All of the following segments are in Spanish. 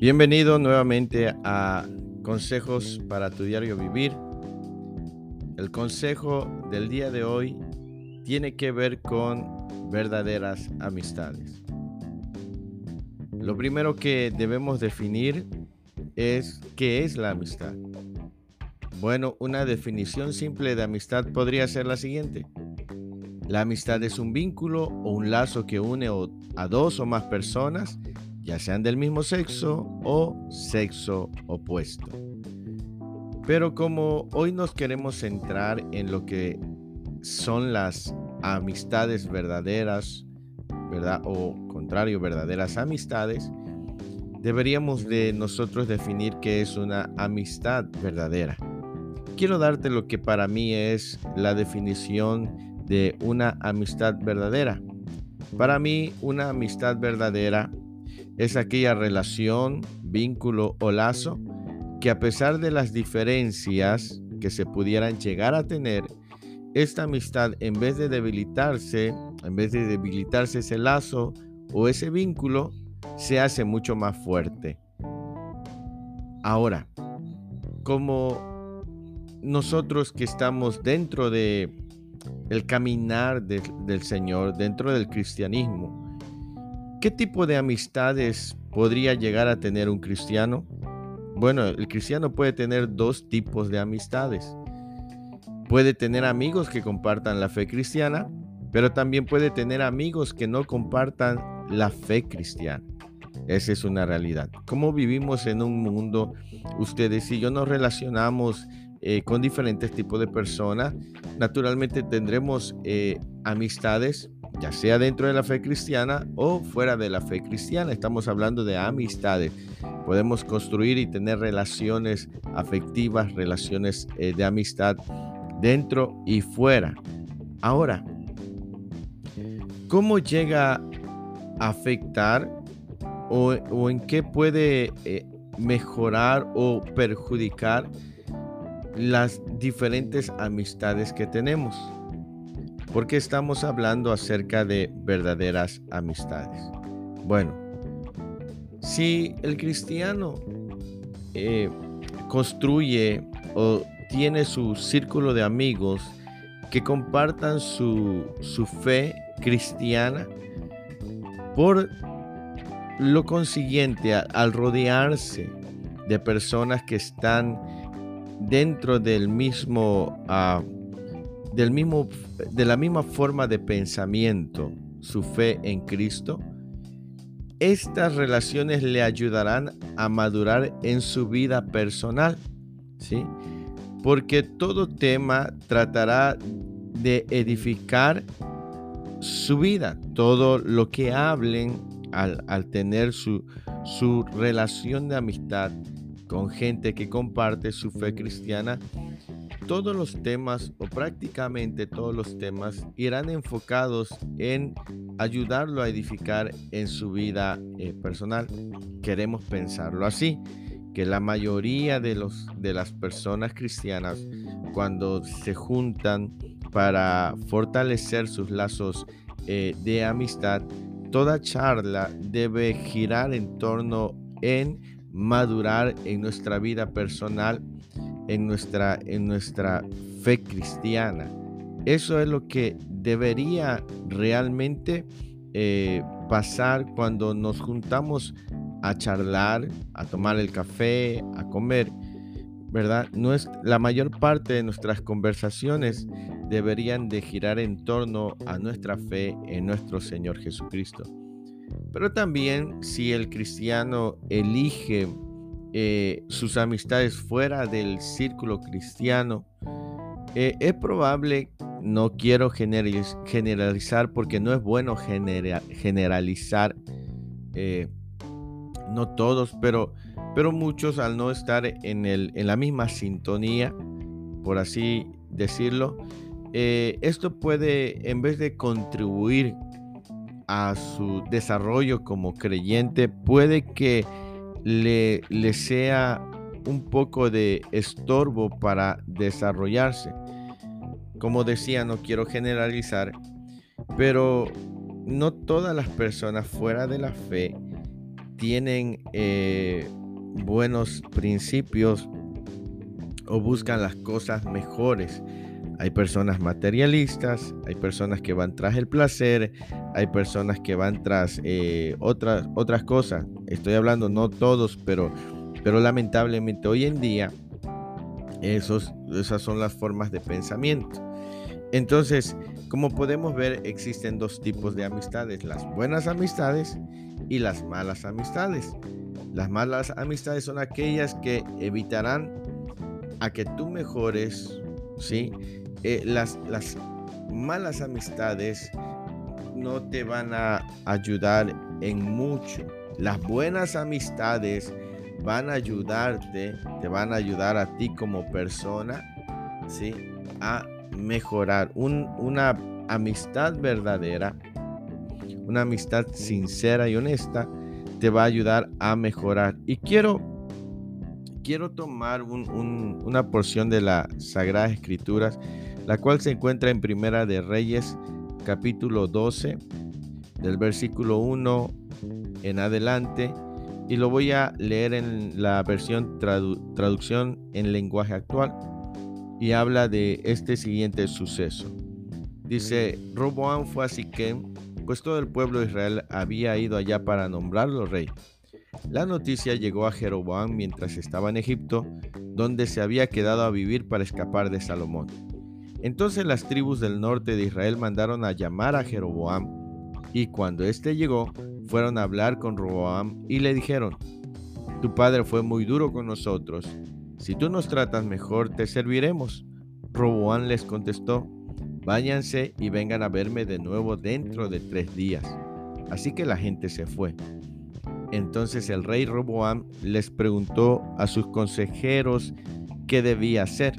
Bienvenido nuevamente a Consejos para tu diario vivir. El consejo del día de hoy tiene que ver con verdaderas amistades. Lo primero que debemos definir es qué es la amistad. Bueno, una definición simple de amistad podría ser la siguiente. La amistad es un vínculo o un lazo que une a dos o más personas ya sean del mismo sexo o sexo opuesto. Pero como hoy nos queremos centrar en lo que son las amistades verdaderas, ¿verdad? O contrario, verdaderas amistades, deberíamos de nosotros definir qué es una amistad verdadera. Quiero darte lo que para mí es la definición de una amistad verdadera. Para mí, una amistad verdadera es aquella relación, vínculo o lazo que a pesar de las diferencias que se pudieran llegar a tener, esta amistad en vez de debilitarse, en vez de debilitarse ese lazo o ese vínculo, se hace mucho más fuerte. Ahora, como nosotros que estamos dentro de el caminar del Señor, dentro del cristianismo, ¿Qué tipo de amistades podría llegar a tener un cristiano? Bueno, el cristiano puede tener dos tipos de amistades. Puede tener amigos que compartan la fe cristiana, pero también puede tener amigos que no compartan la fe cristiana. Esa es una realidad. Como vivimos en un mundo, ustedes y yo nos relacionamos eh, con diferentes tipos de personas. Naturalmente tendremos eh, amistades ya sea dentro de la fe cristiana o fuera de la fe cristiana. Estamos hablando de amistades. Podemos construir y tener relaciones afectivas, relaciones eh, de amistad dentro y fuera. Ahora, ¿cómo llega a afectar o, en qué puede eh, mejorar o perjudicar las diferentes amistades que tenemos? Porque estamos hablando acerca de verdaderas amistades. Bueno, si el cristiano eh, construye o tiene su círculo de amigos que compartan su, fe cristiana, por lo consiguiente, al rodearse de personas que están dentro del mismo uh, del mismo, de la misma forma de pensamiento, su fe en Cristo, estas relaciones le ayudarán a madurar en su vida personal, ¿sí? Porque todo tema tratará de edificar su vida, todo lo que hablen al, al tener su, su relación de amistad con gente que comparte su fe cristiana, todos los temas o prácticamente todos los temas irán enfocados en ayudarlo a edificar en su vida eh, personal. Queremos pensarlo así, que la mayoría de, los, de las personas cristianas cuando se juntan para fortalecer sus lazos eh, de amistad, toda charla debe girar en torno en madurar en nuestra vida personal en nuestra, en nuestra fe cristiana. Eso es lo que debería realmente eh, pasar cuando nos juntamos a charlar, a tomar el café, a comer, ¿verdad? No es, la mayor parte de nuestras conversaciones deberían de girar en torno a nuestra fe en nuestro Señor Jesucristo. Pero también si el cristiano elige eh, sus amistades fuera del círculo cristiano, eh, es probable, no quiero generalizar porque no es bueno generalizar, eh, no todos, pero, pero muchos al no estar en, el, en la misma sintonía, por así decirlo, esto puede, en vez de contribuir a su desarrollo como creyente, puede que le, sea un poco de estorbo para desarrollarse. Como decía, no quiero generalizar, pero no todas las personas fuera de la fe tienen eh, buenos principios o buscan las cosas mejores. Hay personas materialistas, hay personas que van tras el placer, hay personas que van tras eh, otras, otras cosas. Estoy hablando no todos, pero, pero lamentablemente hoy en día esos, esas son las formas de pensamiento. Entonces, como podemos ver, existen dos tipos de amistades, las buenas amistades y las malas amistades. Las malas amistades son aquellas que evitarán a que tú mejores, ¿sí? Eh, las, las malas amistades no te van a ayudar en mucho. Las buenas amistades van a ayudarte, te van a ayudar a ti como persona, ¿sí? A mejorar. una amistad verdadera, una amistad sincera y honesta, te va a ayudar a mejorar. Y quiero, quiero tomar una porción de las Sagradas Escrituras, la cual se encuentra en Primera de Reyes, capítulo 12, del versículo 1 en adelante y lo voy a leer en la versión traducción en lenguaje actual y habla de este siguiente suceso. Dice, Roboán fue a Siquem, pues todo el pueblo de Israel había ido allá para nombrarlo rey. La noticia llegó a Jeroboam mientras estaba en Egipto, donde se había quedado a vivir para escapar de Salomón. Entonces las tribus del norte de Israel mandaron a llamar a Jeroboam, y cuando éste llegó, fueron a hablar con Roboam y le dijeron, Tu padre fue muy duro con nosotros, si tú nos tratas mejor te serviremos. Roboam les contestó, Váyanse y vengan a verme de nuevo dentro de tres días. Así que la gente se fue. Entonces el rey Roboam les preguntó a sus consejeros qué debía hacer.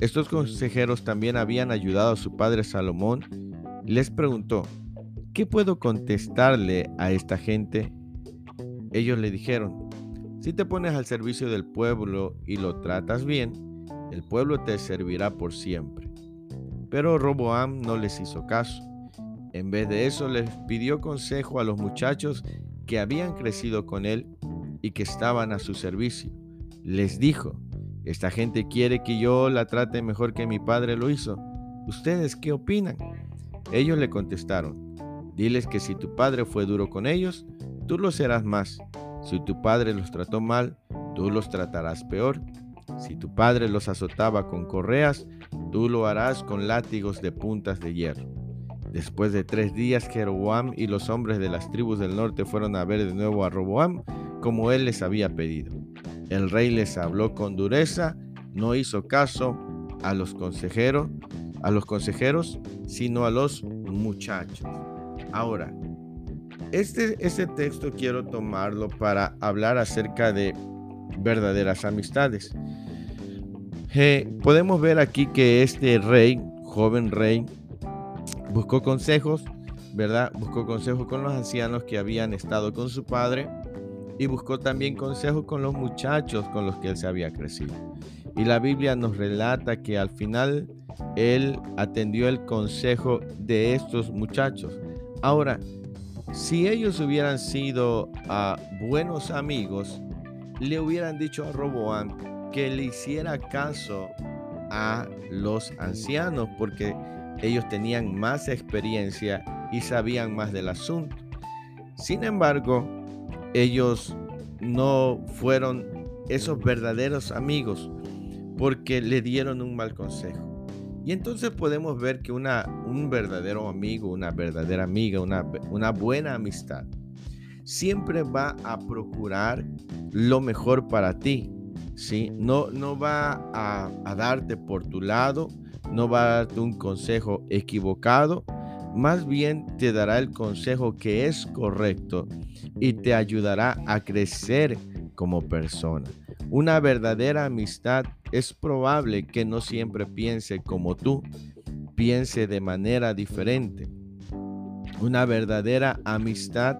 Estos consejeros también habían ayudado a su padre Salomón. Les preguntó, ¿qué puedo contestarle a esta gente? Ellos le dijeron, si te pones al servicio del pueblo y lo tratas bien, el pueblo te servirá por siempre. Pero Roboam no les hizo caso. En vez de eso les pidió consejo a los muchachos que habían crecido con él y que estaban a su servicio. Les dijo, esta gente quiere que yo la trate mejor que mi padre lo hizo. ¿Ustedes qué opinan? Ellos le contestaron, Diles que si tu padre fue duro con ellos, tú lo serás más. Si tu padre los trató mal, tú los tratarás peor. Si tu padre los azotaba con correas, tú lo harás con látigos de puntas de hierro. Después de tres días, Jeroboam y los hombres de las tribus del norte fueron a ver de nuevo a Roboam, como él les había pedido. El rey les habló con dureza, no hizo caso a los consejeros, sino a los muchachos. Ahora, este, este texto quiero tomarlo para hablar acerca de verdaderas amistades. Podemos ver aquí que este rey, joven rey, buscó consejos, ¿verdad? Buscó consejos con los ancianos que habían estado con su padre y buscó también consejos con los muchachos con los que él se había crecido. Y la Biblia nos relata que al final él atendió el consejo de estos muchachos. Ahora, si ellos hubieran sido ah, buenos amigos, le hubieran dicho a Roboam que le hiciera caso a los ancianos porque ellos tenían más experiencia y sabían más del asunto. Sin embargo, ellos no fueron esos verdaderos amigos porque le dieron un mal consejo. Y entonces podemos ver que una, un verdadero amigo, una verdadera amiga, una, una buena amistad, siempre va a procurar lo mejor para ti. ¿sí? No, no va a, a darte por tu lado, no va a darte un consejo equivocado, más bien te dará el consejo que es correcto y te ayudará a crecer como persona. Una verdadera amistad es probable que no siempre piense como tú, piense de manera diferente. Una verdadera amistad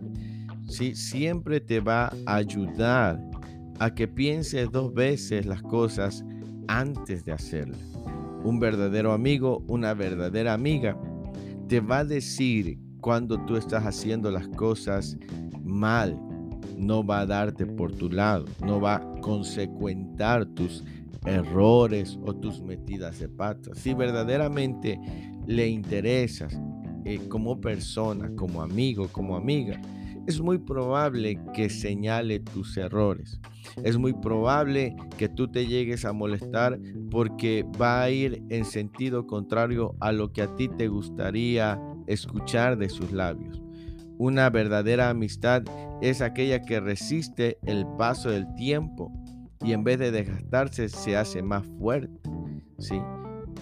¿sí? siempre te va a ayudar a que pienses dos veces las cosas antes de hacerlas. Un verdadero amigo, una verdadera amiga, te va a decir cuando tú estás haciendo las cosas mal, no va a darte por tu lado, no va a consecuentar tus errores o tus metidas de patas. Si verdaderamente le interesas eh, como persona, como amigo, como amiga, es muy probable que señale tus errores. Es muy probable que tú te llegues a molestar porque va a ir en sentido contrario a lo que a ti te gustaría escuchar de sus labios. Una verdadera amistad es aquella que resiste el paso del tiempo y en vez de desgastarse se hace más fuerte. ¿sí?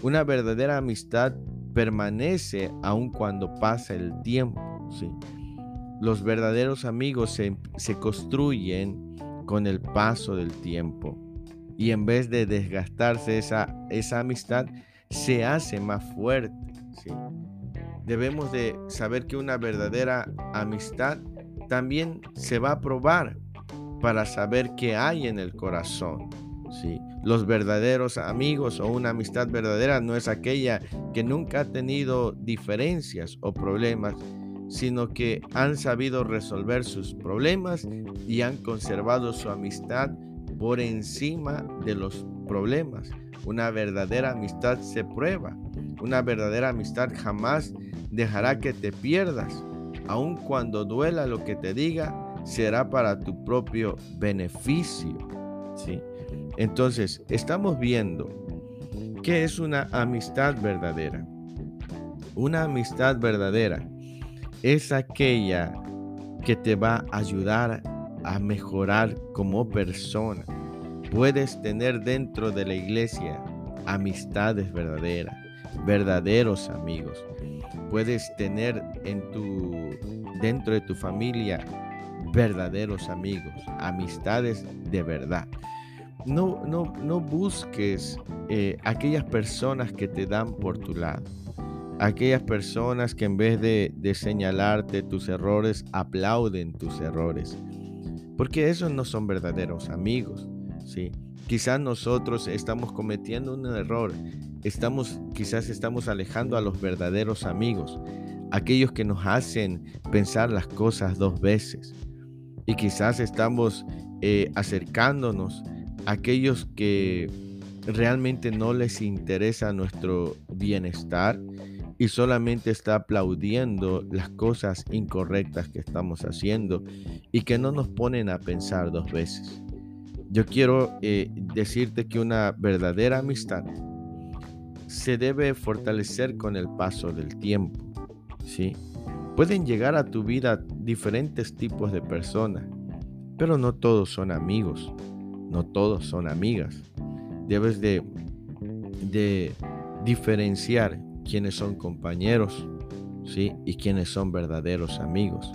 Una verdadera amistad permanece aun cuando pasa el tiempo. ¿sí? Los verdaderos amigos se, se construyen con el paso del tiempo y en vez de desgastarse esa, esa amistad se hace más fuerte. Debemos de saber que una verdadera amistad también se va a probar para saber qué hay en el corazón. ¿sí? Los verdaderos amigos o una amistad verdadera no es aquella que nunca ha tenido diferencias o problemas, sino que han sabido resolver sus problemas y han conservado su amistad por encima de los problemas. Una verdadera amistad se prueba. Una verdadera amistad jamás dejará que te pierdas. Aun cuando duela lo que te diga, será para tu propio beneficio. ¿sí? Entonces, estamos viendo qué es una amistad verdadera. Una amistad verdadera es aquella que te va a ayudar a mejorar como persona. Puedes tener dentro de la iglesia amistades verdaderas, verdaderos amigos. Puedes tener en tu dentro de tu familia verdaderos amigos, amistades de verdad. No, no, no busques eh, aquellas personas que te dan por tu lado. Aquellas personas que en vez de, señalarte tus errores, aplauden tus errores. Porque esos no son verdaderos amigos. ¿sí? Quizás nosotros estamos cometiendo un error. Estamos, quizás estamos alejando a los verdaderos amigos. Aquellos que nos hacen pensar las cosas dos veces y quizás estamos eh, acercándonos a aquellos que realmente no les interesa nuestro bienestar y solamente está aplaudiendo las cosas incorrectas que estamos haciendo y que no nos ponen a pensar dos veces. Yo quiero eh, decirte que una verdadera amistad se debe fortalecer con el paso del tiempo, ¿sí? Pueden llegar a tu vida diferentes tipos de personas, pero no todos son amigos, no todos son amigas. Debes de, de diferenciar quiénes son compañeros, ¿sí? Y quiénes son verdaderos amigos.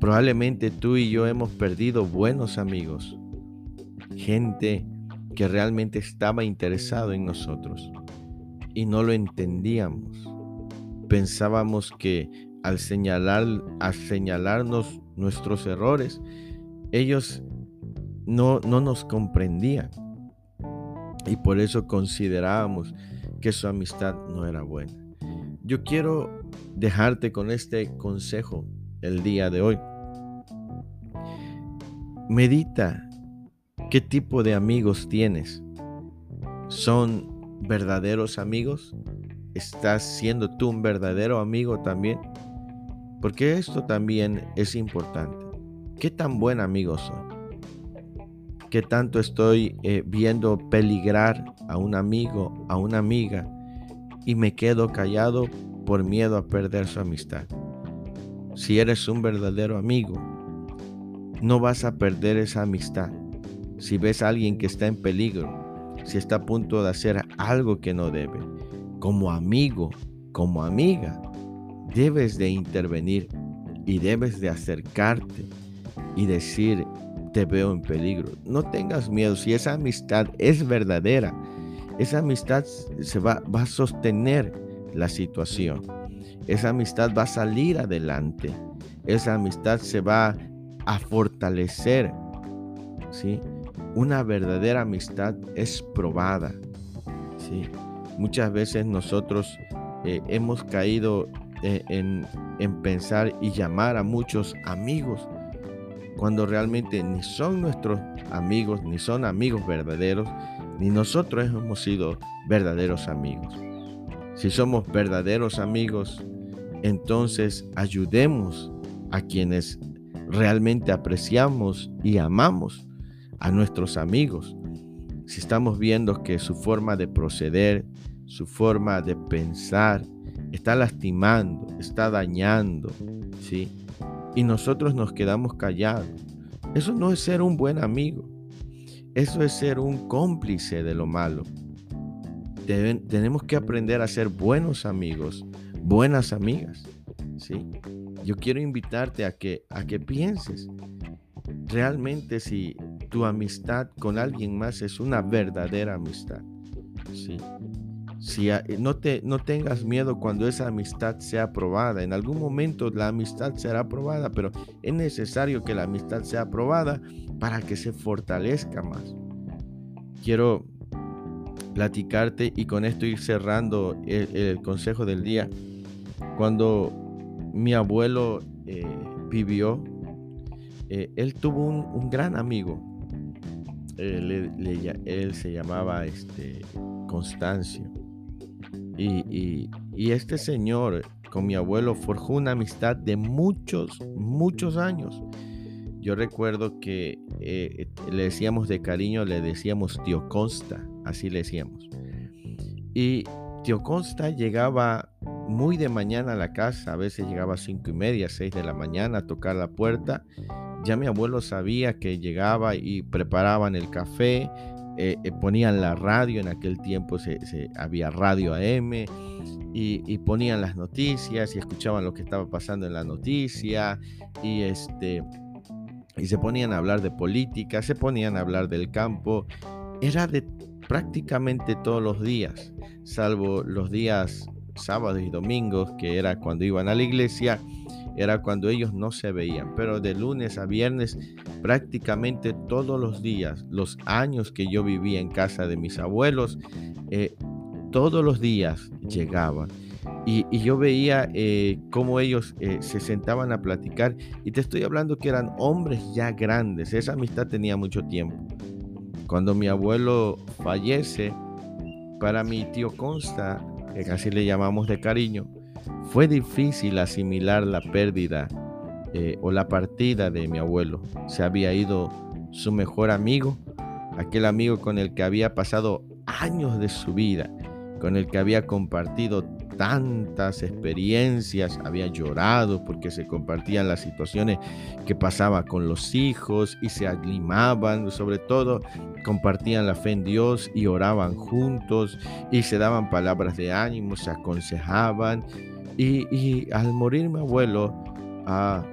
Probablemente tú y yo hemos perdido buenos amigos, gente que realmente estaba interesado en nosotros y no lo entendíamos pensábamos que al señalar, a señalarnos nuestros errores, ellos no, no nos comprendían. Y por eso considerábamos que su amistad no era buena. Yo quiero dejarte con este consejo el día de hoy. Medita qué tipo de amigos tienes. ¿Son verdaderos amigos? ¿Estás siendo tú un verdadero amigo también? Porque esto también es importante. ¿Qué tan buen amigo soy? ¿Qué tanto estoy eh, viendo peligrar a un amigo, a una amiga y me quedo callado por miedo a perder su amistad? Si eres un verdadero amigo, no vas a perder esa amistad. Si ves a alguien que está en peligro, si está a punto de hacer algo que no debe, como amigo, como amiga, debes de intervenir y debes de acercarte y decir, te veo en peligro. No tengas miedo, si esa amistad es verdadera, esa amistad se va, va a sostener la situación. Esa amistad va a salir adelante. Esa amistad se va a fortalecer. ¿sí? Una verdadera amistad es probada. ¿sí? Muchas veces nosotros eh, hemos caído eh, en, en pensar y llamar a muchos amigos cuando realmente ni son nuestros amigos, ni son amigos verdaderos, ni nosotros hemos sido verdaderos amigos. Si somos verdaderos amigos, entonces ayudemos a quienes realmente apreciamos y amamos a nuestros amigos. Si estamos viendo que su forma de proceder, su forma de pensar, está lastimando, está dañando, ¿sí? Y nosotros nos quedamos callados. Eso no es ser un buen amigo. Eso es ser un cómplice de lo malo. tenemos que aprender a ser buenos amigos, buenas amigas, ¿sí? Yo quiero invitarte a que, a que pienses realmente si tu amistad con alguien más es una verdadera amistad. ¿sí? Si no, te, no tengas miedo cuando esa amistad sea aprobada. En algún momento la amistad será aprobada, pero es necesario que la amistad sea aprobada para que se fortalezca más. Quiero platicarte y con esto ir cerrando el, consejo del día. Cuando mi abuelo eh, vivió, eh, él tuvo un, gran amigo. él se llamaba este, Constancio. Y, este señor con mi abuelo forjó una amistad de muchos, muchos años. Yo recuerdo que eh, le decíamos de cariño, le decíamos tío Consta, así le decíamos. Y tío Consta llegaba muy de mañana a la casa, a veces llegaba a cinco y media, seis de la mañana a tocar la puerta. Ya mi abuelo sabía que llegaba y preparaban el café, eh, eh, ponían la radio, en aquel tiempo se, había radio AM, y, ponían las noticias y escuchaban lo que estaba pasando en la noticia, y, este, y se ponían a hablar de política, se ponían a hablar del campo. Era de prácticamente todos los días, salvo los días sábados y domingos, que era cuando iban a la iglesia, era cuando ellos no se veían, pero de lunes a viernes prácticamente todos los días, los años que yo vivía en casa de mis abuelos, eh, todos los días llegaban. Y, yo veía eh, cómo ellos eh, se sentaban a platicar. Y te estoy hablando que eran hombres ya grandes. Esa amistad tenía mucho tiempo. Cuando mi abuelo fallece, para mi tío Consta, que casi le llamamos de cariño, fue difícil asimilar la pérdida eh, o la partida de mi abuelo. Se había ido su mejor amigo, aquel amigo con el que había pasado años de su vida, con el que había compartido tantas experiencias, había llorado porque se compartían las situaciones que pasaba con los hijos y se animaban, sobre todo compartían la fe en Dios y oraban juntos y se daban palabras de ánimo, se aconsejaban y, al morir mi abuelo, ah,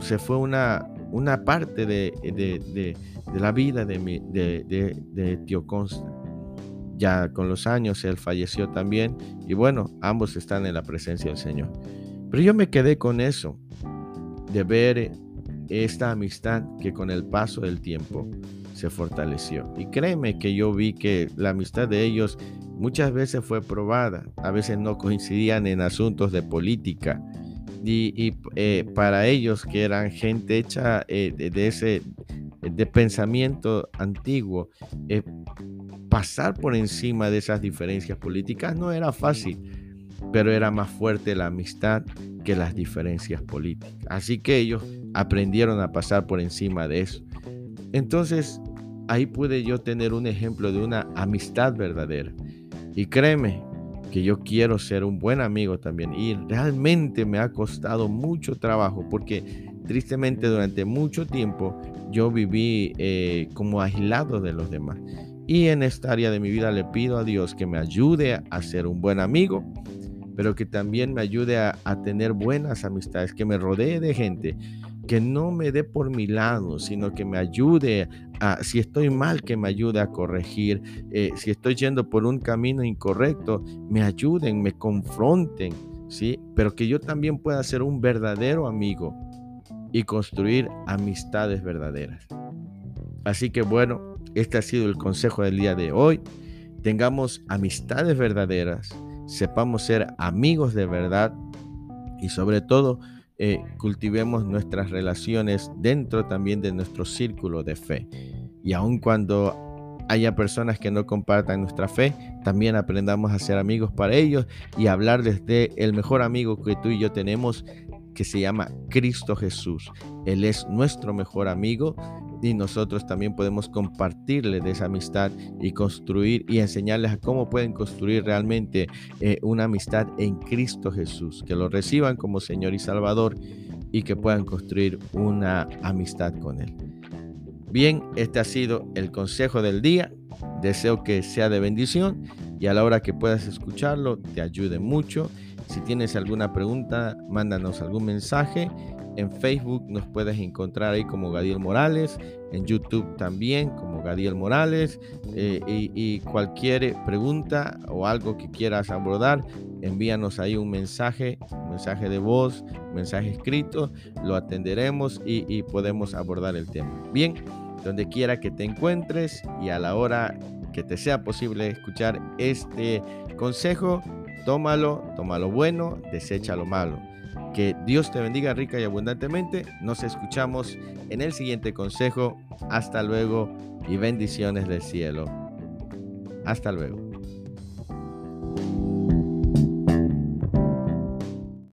se fue una, parte de, la vida de, mi, tío Consta. Ya con los años él falleció también y bueno, ambos están en la presencia del Señor. Pero yo me quedé con eso, de ver esta amistad que con el paso del tiempo se fortaleció. Y créeme que yo vi que la amistad de ellos muchas veces fue probada, a veces no coincidían en asuntos de política. Y, eh, para ellos que eran gente hecha eh, de, ese de pensamiento antiguo, eh, pasar por encima de esas diferencias políticas no era fácil, pero era más fuerte la amistad que las diferencias políticas. Así que ellos aprendieron a pasar por encima de eso. Entonces, ahí pude yo tener un ejemplo de una amistad verdadera. Y créeme que yo quiero ser un buen amigo también. Y realmente me ha costado mucho trabajo porque tristemente durante mucho tiempo yo viví eh, como aislado de los demás. Y en esta área de mi vida le pido a Dios que me ayude a ser un buen amigo, pero que también me ayude a, a tener buenas amistades, que me rodee de gente que no me dé por mi lado, sino que me ayude a, si estoy mal, que me ayude a corregir, eh, si estoy yendo por un camino incorrecto, me ayuden, me confronten, ¿sí? Pero que yo también pueda ser un verdadero amigo y construir amistades verdaderas. Así que bueno, este ha sido el consejo del día de hoy. Tengamos amistades verdaderas, sepamos ser amigos de verdad y sobre todo eh, cultivemos nuestras relaciones dentro también de nuestro círculo de fe. Y aun cuando haya personas que no compartan nuestra fe, también aprendamos a ser amigos para ellos y hablarles de el mejor amigo que tú y yo tenemos que se llama Cristo Jesús. Él es nuestro mejor amigo y nosotros también podemos compartirle de esa amistad y construir y enseñarles a cómo pueden construir realmente eh, una amistad en Cristo Jesús, que lo reciban como Señor y Salvador y que puedan construir una amistad con Él. Bien, este ha sido el consejo del día. Deseo que sea de bendición y a la hora que puedas escucharlo te ayude mucho. Si tienes alguna pregunta, mándanos algún mensaje. En Facebook nos puedes encontrar ahí como Gadiel Morales, en YouTube también como Gadiel Morales. Eh, y, cualquier pregunta o algo que quieras abordar, envíanos ahí un mensaje, un mensaje de voz, un mensaje escrito, lo atenderemos y, y podemos abordar el tema. Bien, donde quiera que te encuentres y a la hora que te sea posible escuchar este consejo, tómalo, toma lo bueno, desecha lo malo. Que Dios te bendiga rica y abundantemente. Nos escuchamos en el siguiente consejo. Hasta luego y bendiciones del cielo. Hasta luego.